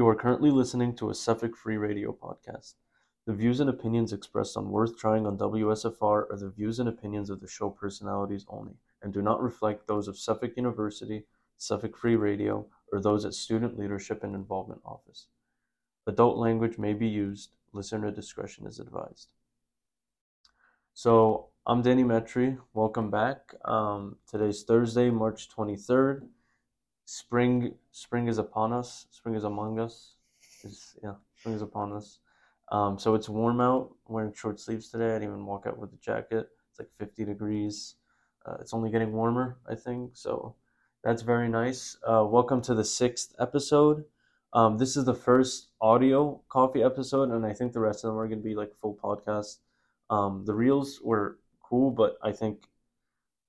You are currently listening to a Suffolk Free Radio podcast. The views and opinions expressed on Worth Trying on WSFR are the views and opinions of the show personalities only and do not reflect those of Suffolk University, Suffolk Free Radio, or those at Student Leadership and Involvement Office. Adult language may be used. Listener discretion is advised. So, I'm Danny Metri. Welcome back. Um, today's Thursday, March 23rd. Spring, spring is upon us. Spring is among us. Is yeah, spring is upon us. Um, so it's warm out. Wearing short sleeves today. I didn't even walk out with a jacket. It's like 50 degrees. Uh, it's only getting warmer, I think. So that's very nice. Uh, welcome to the sixth episode. Um, this is the first audio coffee episode, and I think the rest of them are going to be like full podcast. Um, the reels were cool, but I think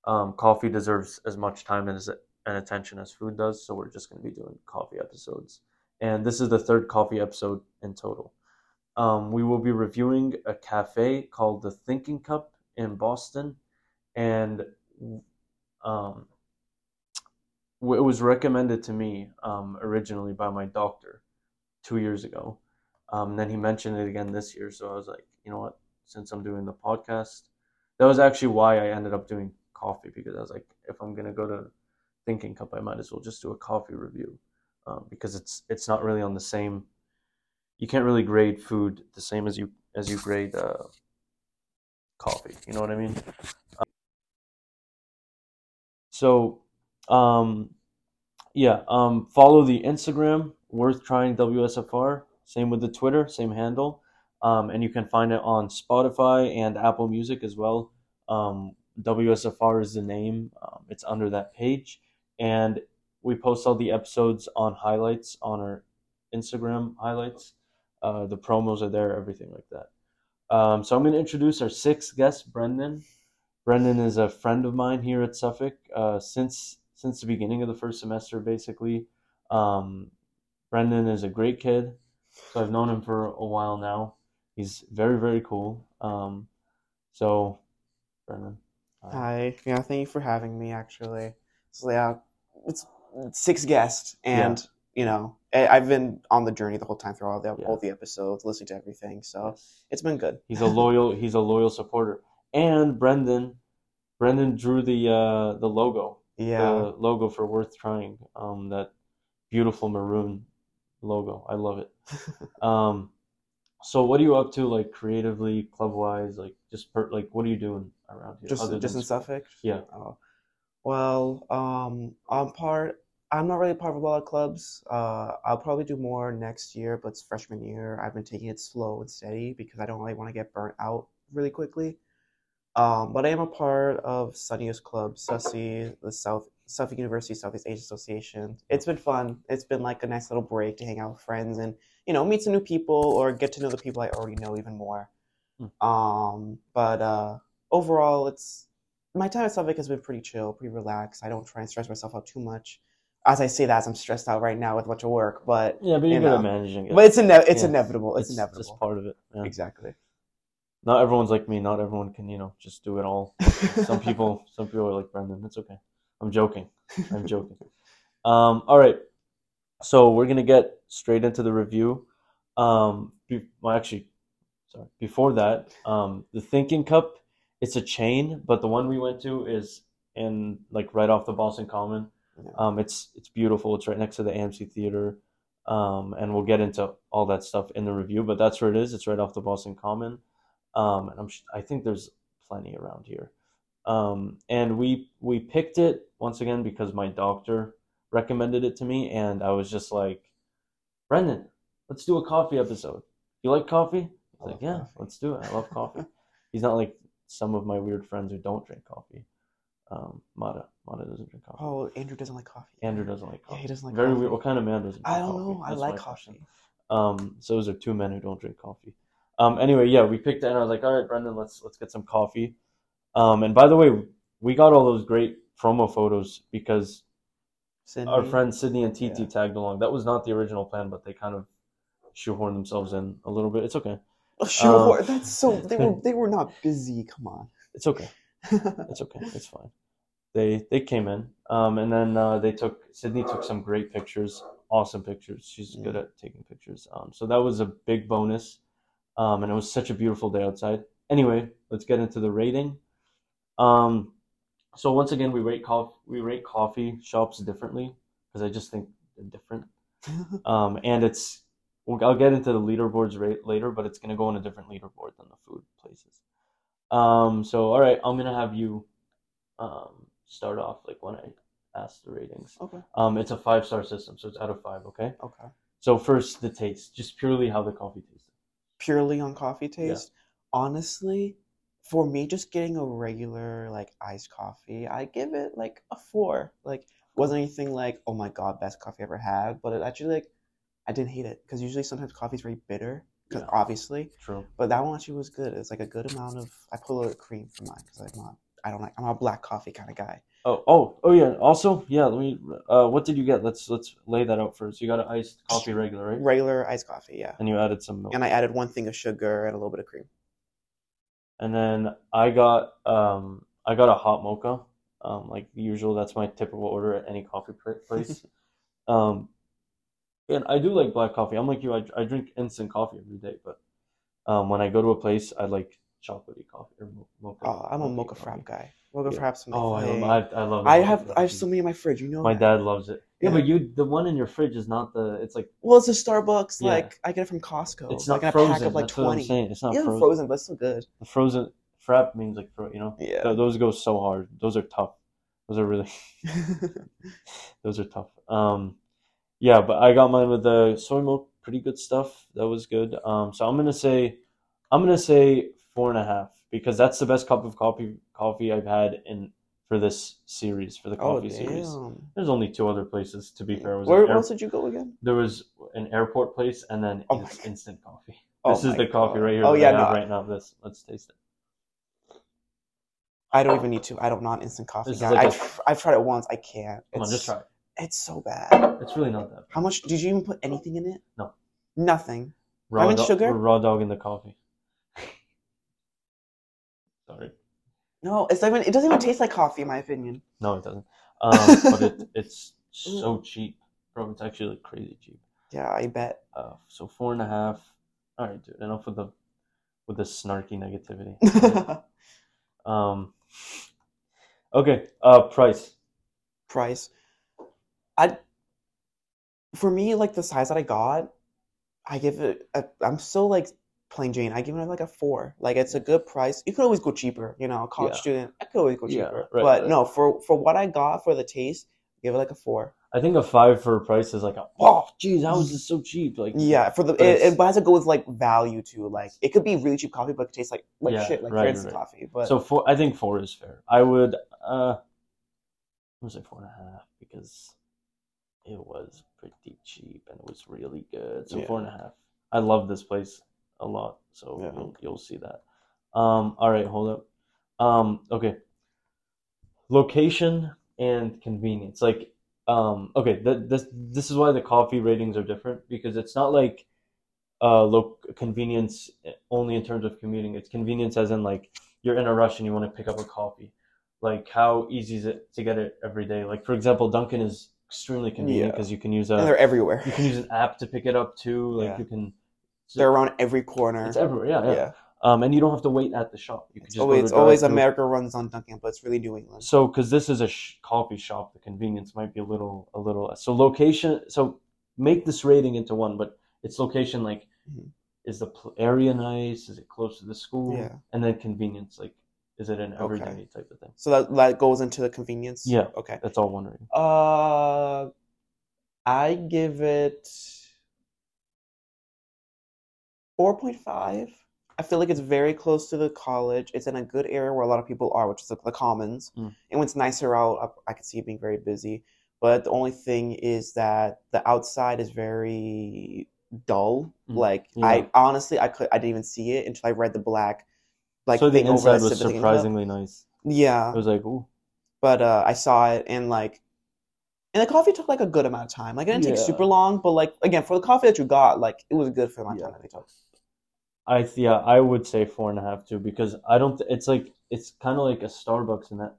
um, coffee deserves as much time as and attention as food does. So we're just going to be doing coffee episodes, and this is the third coffee episode in total. Um, we will be reviewing a cafe called the Thinking Cup in Boston, and um, it was recommended to me um, originally by my doctor two years ago. Um, then he mentioned it again this year, so I was like, you know what? Since I'm doing the podcast, that was actually why I ended up doing coffee because I was like, if I'm gonna go to Thinking Cup, I might as well just do a coffee review um, because it's it's not really on the same. You can't really grade food the same as you as you grade uh, coffee. You know what I mean? So, um, yeah, um, follow the Instagram, Worth Trying WSFR. Same with the Twitter, same handle. Um, and you can find it on Spotify and Apple Music as well. Um, WSFR is the name, um, it's under that page. And we post all the episodes on highlights on our Instagram highlights. Uh, the promos are there, everything like that. Um, so I'm going to introduce our sixth guest, Brendon. Brendon is a friend of mine here at Suffolk uh, since since the beginning of the first semester, basically. Um, Brendon is a great kid, so I've known him for a while now. He's very very cool. Um, so, Brendon. Uh, Hi, yeah, thank you for having me. Actually, so yeah, it's six guests, and yeah. you know, I've been on the journey the whole time through all the yeah. all the episodes, listening to everything. So it's been good. He's a loyal. he's a loyal supporter and Brendon, Brendon drew the uh, the logo, yeah, the logo for Worth Trying. Um, that beautiful maroon logo. I love it. um, so what are you up to, like creatively, club wise, like just per, like what are you doing around here? Just just in Suffolk. Yeah. Oh. Well, um, I'm part. I'm not really part of a lot of clubs. Uh, I'll probably do more next year, but it's freshman year. I've been taking it slow and steady because I don't really want to get burnt out really quickly. Um, but I am a part of Sunniest Club, Sussy, the South Suffolk University Southeast Asia Association. It's been fun. It's been like a nice little break to hang out with friends and you know meet some new people or get to know the people I already know even more. Hmm. Um, but uh, overall, it's my time at Suffolk has been pretty chill, pretty relaxed. I don't try and stress myself out too much. As I say that, as I'm stressed out right now with a bunch of work, but yeah, but you're you know, good at managing it. But it's ine- it's yeah. inevitable. It's, it's inevitable. It's part of it. Yeah. Exactly not everyone's like me. Not everyone can, you know, just do it all. some people, some people are like Brendon. It's okay. I'm joking. I'm joking. Um, all right. So we're gonna get straight into the review. Um, be, well, actually, sorry. Before that, um, the Thinking Cup. It's a chain, but the one we went to is in like right off the Boston Common. Um, it's it's beautiful. It's right next to the AMC Theater. Um, and we'll get into all that stuff in the review. But that's where it is. It's right off the Boston Common um, and I'm I think there's plenty around here. Um, and we we picked it once again because my doctor recommended it to me, and I was just like, Brendon, let's do a coffee episode. You like coffee? He's like, yeah, coffee. let's do it. I love coffee. He's not like some of my weird friends who don't drink coffee. Um, Mata, Mata doesn't drink coffee. Oh, Andrew doesn't like coffee. Andrew doesn't like coffee. Yeah, he doesn't like Very coffee. weird. What kind of man doesn't? I don't coffee? know. I like coffee. Um, so those are two men who don't drink coffee. Um, anyway, yeah, we picked it, and I was like, all right, Brendon, let's let's get some coffee. Um, and by the way, we got all those great promo photos because Sydney. our friends Sydney and TT yeah. tagged along. That was not the original plan, but they kind of shoehorned themselves in a little bit. It's okay. Shoehorn. Um, That's so. They were they were not busy. Come on. It's okay. It's okay. It's fine. they they came in, um, and then uh, they took Sydney took some great pictures, awesome pictures. She's good at taking pictures. Um, so that was a big bonus, um, and it was such a beautiful day outside. Anyway, let's get into the rating. Um, so once again, we rate coffee we rate coffee shops differently because I just think they're different. Um, and it's well, I'll get into the leaderboards rate later, but it's gonna go on a different leaderboard than the food places. Um, so all right, I'm gonna have you um, start off like when I ask the ratings. Okay. Um, it's a five star system, so it's out of five. Okay. Okay. So first, the taste, just purely how the coffee tastes. Purely on coffee taste, Yeah. honestly, for me, just getting a regular like iced coffee, I give it like a four. Like, wasn't anything like, oh my god, best coffee I ever had, but it actually like, I didn't hate it because usually sometimes coffee's very bitter, Yeah. obviously, True. but that one actually was good. It's like a good amount of. I put a little cream for mine because I'm not. I don't like. I'm a black coffee kind of guy. Oh, oh, oh yeah. Also, yeah. Let me. Uh, what did you get? Let's let's lay that out first. You got an iced coffee regular, right? Regular iced coffee, yeah. And you added some milk. And I added one thing of sugar and a little bit of cream. And then I got um I got a hot mocha. Um, like usual, that's my typical order at any coffee place. um, and I do like black coffee. I'm like you. I, I drink instant coffee every day, but um, when I go to a place, I like chocolatey coffee or mocha. Oh, I'm a mocha coffee. frap guy. Mocha Yeah. frap's my Oh, I thing. love, I, I love. I have frap I have so many in my fridge. You know. My that. dad loves it. Yeah, Yeah. but you, the one in your fridge is not the. It's like Well, it's a Starbucks. Yeah. Like I get it from Costco. it's like not a frozen. pack of like That's what I'm saying. It's not frozen. frozen, but it's still good. The frozen frap means like. You know, Yeah. Th- those go so hard. Those are tough. Those are really. Those are tough. Um, yeah, but I got mine with the soy milk. Pretty good stuff. That was good. Um, so I'm gonna say, I'm gonna say four and a half because that's the best cup of coffee coffee I've had in for this series for the oh coffee series. There's only two other places to be fair. Was Where air- else did you go again? there was an airport place and then Oh instant coffee. Oh This is the coffee God. right here. Oh yeah, no, right now. This let's taste it. I don't even need to. I don't not instant coffee like I a- I've tried it once. I can't. Come on, It's- just try it. It's so bad. It's really not that. Bad. How much did you even put anything in it? No. Nothing. Raw do- sugar? raw dog in the coffee. Sorry. No, it's not even. It doesn't even taste like coffee, in my opinion. No, it doesn't. Um, but it, it's so cheap, bro. It's actually like crazy cheap. Yeah, I bet. Uh, so four and a half. All right, dude. Enough with the with the snarky negativity. um. Okay. Uh, price. Price. I. For me, like the size that I got, I give it. A, I'm still like plain Jane. I give it like a four. Like it's a good price. You could always go cheaper. You know, college Yeah. student. I could always go Yeah, cheaper. right, but right. no, for for what I got for the taste, give it like a four. I think a five for a price is like a oh, geez, how is this so cheap? Like Yeah, for the it, it has to go with like value too. Like it could be really cheap coffee, but it tastes like like Yeah, shit, like right, instant right. coffee. But So four, I think four is fair. I would, uh, I'm gonna say four and a half because it was pretty cheap and it was really good. So Yeah. four and a half. I love this place a lot, so Yeah. you'll, you'll see that. Um, all right, hold up. Um, okay. Location and convenience. Like, um, okay, th- this this is why the coffee ratings are different because it's not like uh low convenience only in terms of commuting. It's convenience as in like you're in a rush and you want to pick up a coffee. Like how easy is it to get it every day? Like for example, Dunkin' is extremely convenient Yeah. because you can use a. and they're everywhere. you can use an app to pick it up too. Like Yeah. you can They're around every corner. it's everywhere. Yeah, yeah. yeah. Um, and you don't have to wait at the shop. You can It's just always to always. America runs on Dunkin', but it's really New England. So, because this is a sh- coffee shop, the convenience might be a little, a little. So, location. So, make this rating into one, but its location, like, Mhm. is the pl- area nice? Is it close to the school? Yeah. And then convenience, like, is it an Okay. everyday type of thing? So that that goes into the convenience. Yeah. Okay. That's all one rating. Uh, I give it four point five. I feel like it's very close to the college. It's in a good area where a lot of people are, which is the, the Commons. Mm. And when it's nicer out, I, I could see it being very busy. But the only thing is that the outside is very dull. Mm. Like Yeah. I honestly, I could I didn't even see it until I read the black like so the inside was surprisingly nice. Yeah, It was like, ooh, but uh, I saw it and like, and the coffee took like a good amount of time. Like it didn't take super long, but like again for the coffee that you got, like it was good for the amount of Yeah. time that they took. I yeah, I would say four and a half too because I don't. It's like it's kind of like a Starbucks in that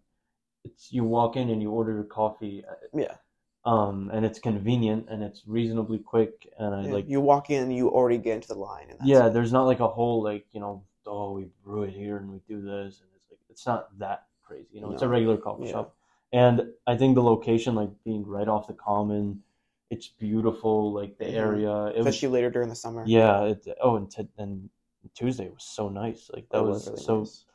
it's you walk in and you order your coffee, Yeah. um, and it's convenient and it's reasonably quick, and I Yeah, like you walk in, you already get into the line, and that's yeah. it. There's not like a whole like you know oh we brew it here and we do this, and it's like it's not that crazy. You know, it's a regular coffee Yeah. shop, and I think the location like being right off the common, it's beautiful. Like the Mhm. area, it was especially later during the summer. yeah. It, oh, and t- and Tuesday was so nice. Like that It was, really so. nice.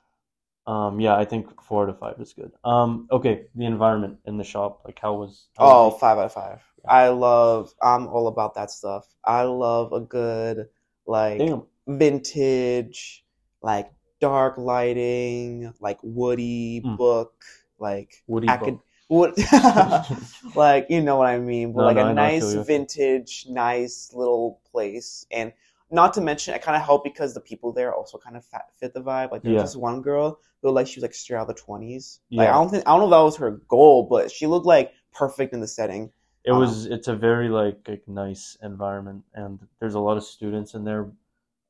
Um, yeah, I think four out of five is good. Um, okay, the environment in the shop, like how was? How Oh, it? five out of five. I love. I'm all about that stuff. I love a good like damn, vintage, like dark lighting, like woody Mm. book, like Woody acad- book. wood, like you know what I mean. But No, like no, a nice vintage, nice little place, and not to mention, it kind of helped because the people there also kind of fit, the vibe. Like there Yeah. was this one girl who looked like she was like straight out of the twenties. Like I don't think I don't know if that was her goal, but she looked like perfect in the setting. It Um, was. It's a very like, like nice environment, and there's a lot of students in there.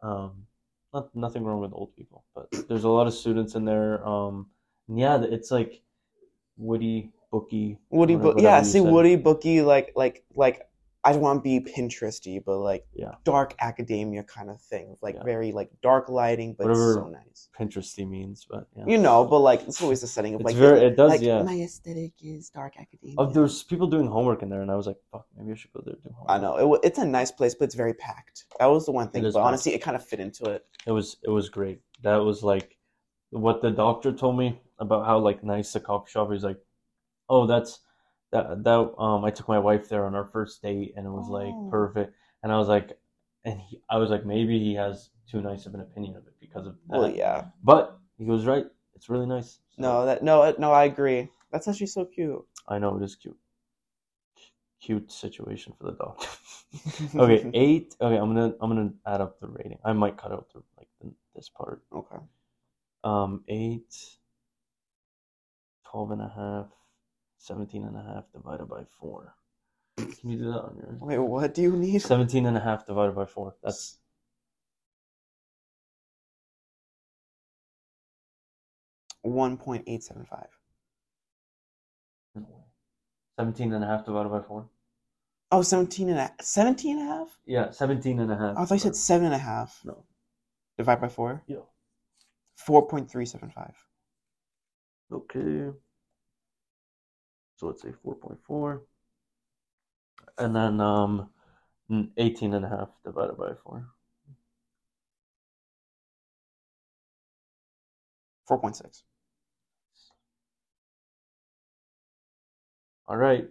Um, not nothing wrong with old people, but there's a lot of students in there. Um, yeah, it's like Woody booky. Woody, book, yeah. See, said. Woody booky, like, like, like. I don't want to be Pinteresty, but like Yeah. dark academia kind of thing, like Yeah. very like dark lighting, but Whatever- so nice. Pinteresty means, but yeah. You know, but like it's always the setting of It's like very- it does, like, yeah. My aesthetic is dark academia. Oh, there's people doing homework in there, and I was like, "Fuck, maybe I should go there do homework." I know it, it's a nice place, but it's very packed. That was the one thing, but packed. honestly, it kind of fit into it. It was it was great. That was like what the doctor told me about how like nice the coffee shop is. Like, oh, that's that that um I took my wife there on our first date, and it was like Oh. perfect. And I was like, and he, I was like, maybe he has too nice of an opinion of it because of that. Well, yeah. But he was right. It's really nice. So, No, that no, no, I agree. That's actually so cute. I know it is cute. Cute situation for the dog. okay, eight. Okay, I'm gonna I'm gonna add up the rating. I might cut out the like the, this part. Okay. Um, 8, 12 and a half, 17 and a half divided by 4. Can you do that on your Wait, what do you need? 17 and a half divided by 4. That's One point eight seven five. 17 and a half divided by 4. Oh, 17 and a 17 and a half? Yeah, 17 and a half. I thought you said seven and a half. No. Divide by four. Yeah. Four point three seven five. Okay. So let's say 4.4. And then um, 18 and a half divided by 4. Four point six. All right.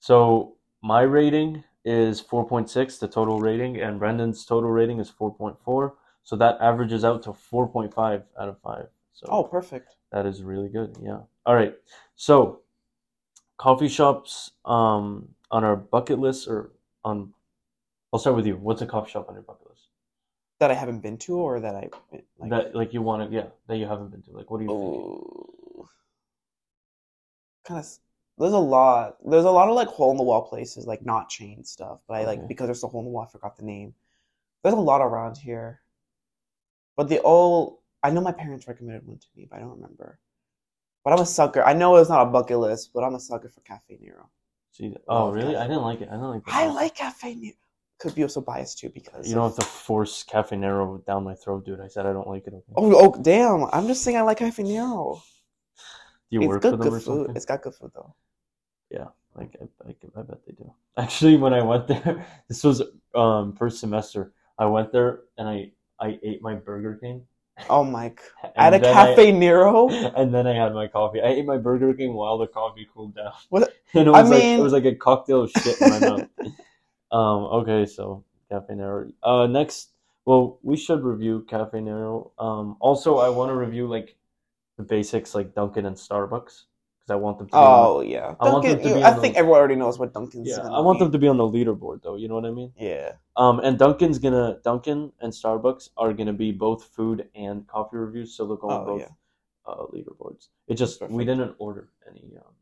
So my rating is 4.6, the total rating, and Brendon's total rating is 4.4. So that averages out to 4.5 out of 5. So Oh, perfect. that is really good. Yeah. All right. So coffee shops um on our bucket list or on I'll start with you. What's a coffee shop on your bucket list? That I haven't been to, or that I like. that like you want to yeah, that you haven't been to. Like what do you thinking? Oh, kind of. There's a lot. There's a lot of like hole in the wall places, like not chain stuff. But I like Okay. because there's a hole in the wall. I forgot the name. There's a lot around here, but the old I know my parents recommended one to me, but I don't remember. But I'm a sucker. I know it's not a bucket list, but I'm a sucker for Cafe Nero. See, oh Love really? cafe. I didn't like it. I didn't like I coffee. like Cafe Nero. Could be also biased too because You don't of- have to force Cafe Nero down my throat, dude. I said I don't like it. Okay. Oh, oh, damn! I'm just saying I like Cafe Nero. Do you it's work good, for them good or food. It's got good food though. Yeah, like I, I, I bet they do. Actually, when I went there, this was um first semester. I went there and I I ate my Burger King. Oh my! At a then I- Cafe Nero. and then I had my coffee. I ate my Burger King while the coffee cooled down. What- And it I was like mean- it was like a cocktail of shit in my mouth. Um. Okay, so Cafe Nero. Uh. Next, well, we should review Cafe Nero. Um. Also, I want to review like the basics, like Dunkin' and Starbucks, I want them to. Be on Oh yeah, I want them Dunkin'. to you- be I the- think everyone already knows what Dunkin's. yeah, I want be. them to be on the leaderboard, though. You know what I mean? Yeah. Um. And Dunkin's gonna Dunkin' and Starbucks are gonna be both food and coffee reviews, so they'll go on Oh, both yeah. uh, leaderboards. It just we didn't order any. Um,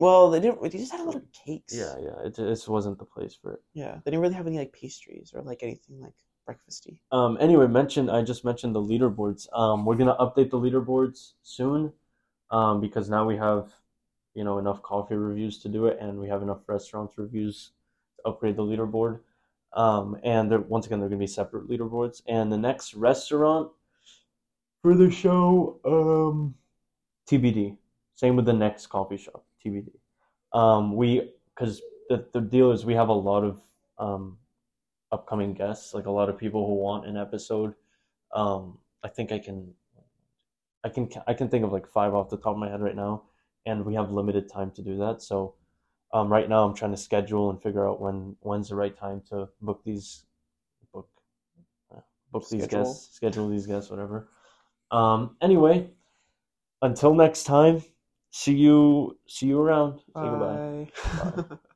Well, they didn't. They just had a lot of cakes. Yeah, yeah. It just wasn't the place for it. Yeah. They didn't really have any like pastries or like anything like breakfasty. Um. Anyway, mentioned I just mentioned the leaderboards. Um. We're gonna update the leaderboards soon. Um, because now we have, you know, enough coffee reviews to do it, and we have enough restaurants reviews to upgrade the leaderboard. Um, and once again, they're going to be separate leaderboards. And the next restaurant for the show, um, TBD. Same with the next coffee shop, TBD. Um, we because the the deal is we have a lot of um, upcoming guests, like a lot of people who want an episode. Um, I think I can, I can I can think of like five off the top of my head right now, and we have limited time to do that. So um, right now I'm trying to schedule and figure out when when's the right time to book these book uh, book these guests, schedule these guests, whatever. Um, anyway, until next time, see you see you around. Say goodbye. Bye. Bye.